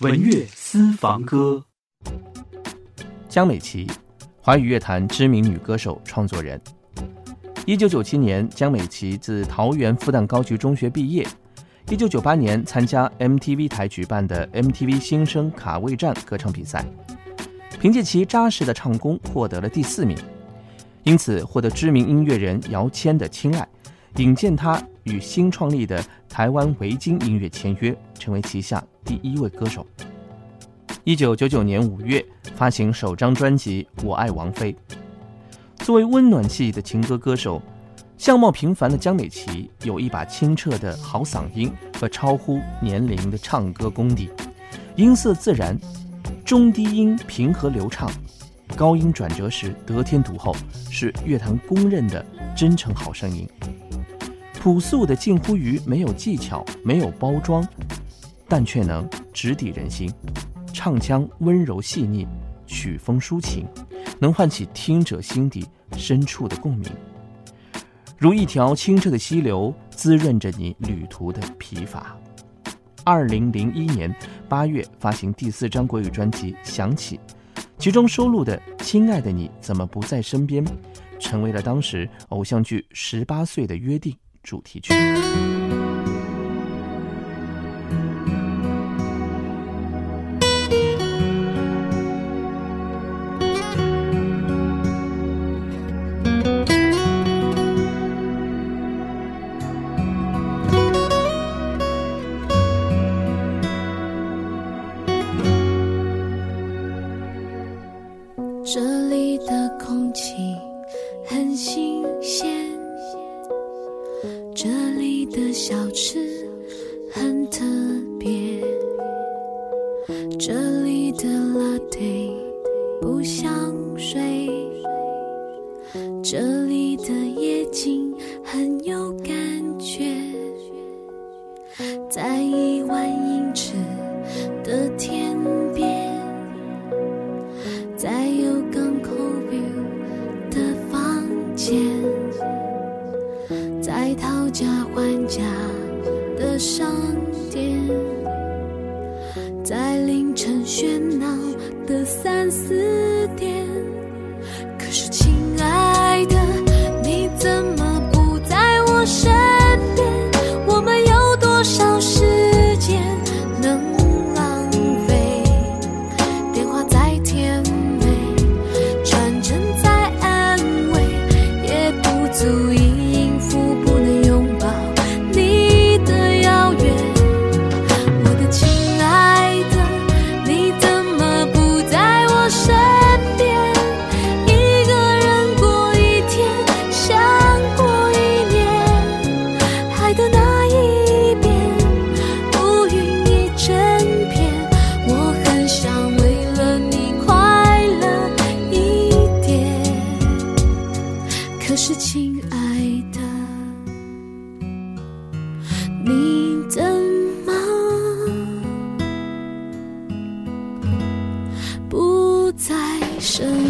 文乐私房歌，江美琪，华语乐坛知名女歌手、创作人。一九九七年，江美琪自桃园复旦高级中学毕业。一九九八年，参加 MTV 台举办的 MTV 新生卡位战歌唱比赛，凭借其扎实的唱功，获得了第四名，因此获得知名音乐人姚谦的青睐，引荐他与新创立的台湾维京音乐签约，成为旗下第一位歌手。一九九九年五月，发行首张专辑《我爱王菲》。作为温暖系的情歌歌手。相貌平凡的江美琪有一把清澈的好嗓音和超乎年龄的唱歌功底，音色自然，中低音平和流畅，高音转折时得天独厚，是乐坛公认的真诚好声音。朴素的近乎于没有技巧、没有包装，但却能直抵人心。唱腔温柔细腻，曲风抒情，能唤起听者心底深处的共鸣。如一条清澈的溪流，滋润着你旅途的疲乏。二零零一年八月发行第四张国语专辑《想起》，其中收录的《亲爱的你怎么不在身边》，成为了当时偶像剧《十八岁的约定》主题曲。这里的小吃很特别这里的垃圾不像水这里商店在凌晨喧闹的三四是亲爱的，你怎么不在身边？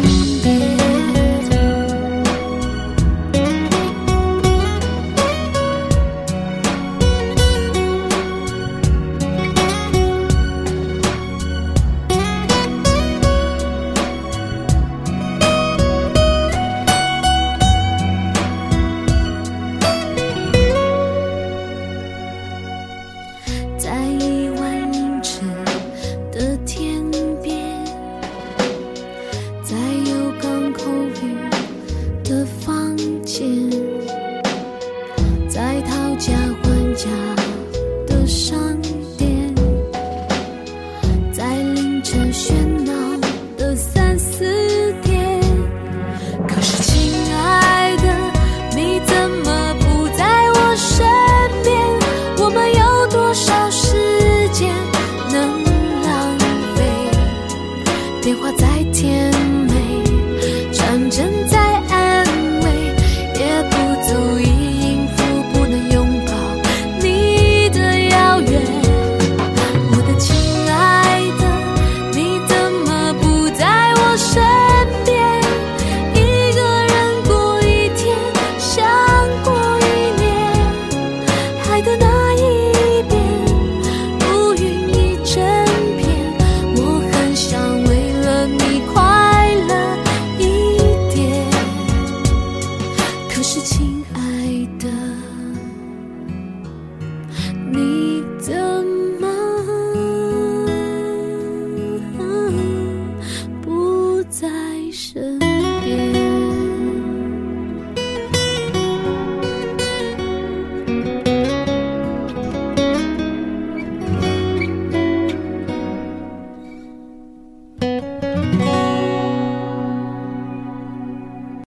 商店在凌晨喧闹的三四点可是亲爱的你怎么不在我身边？我们有多少时间能浪费？电话再甜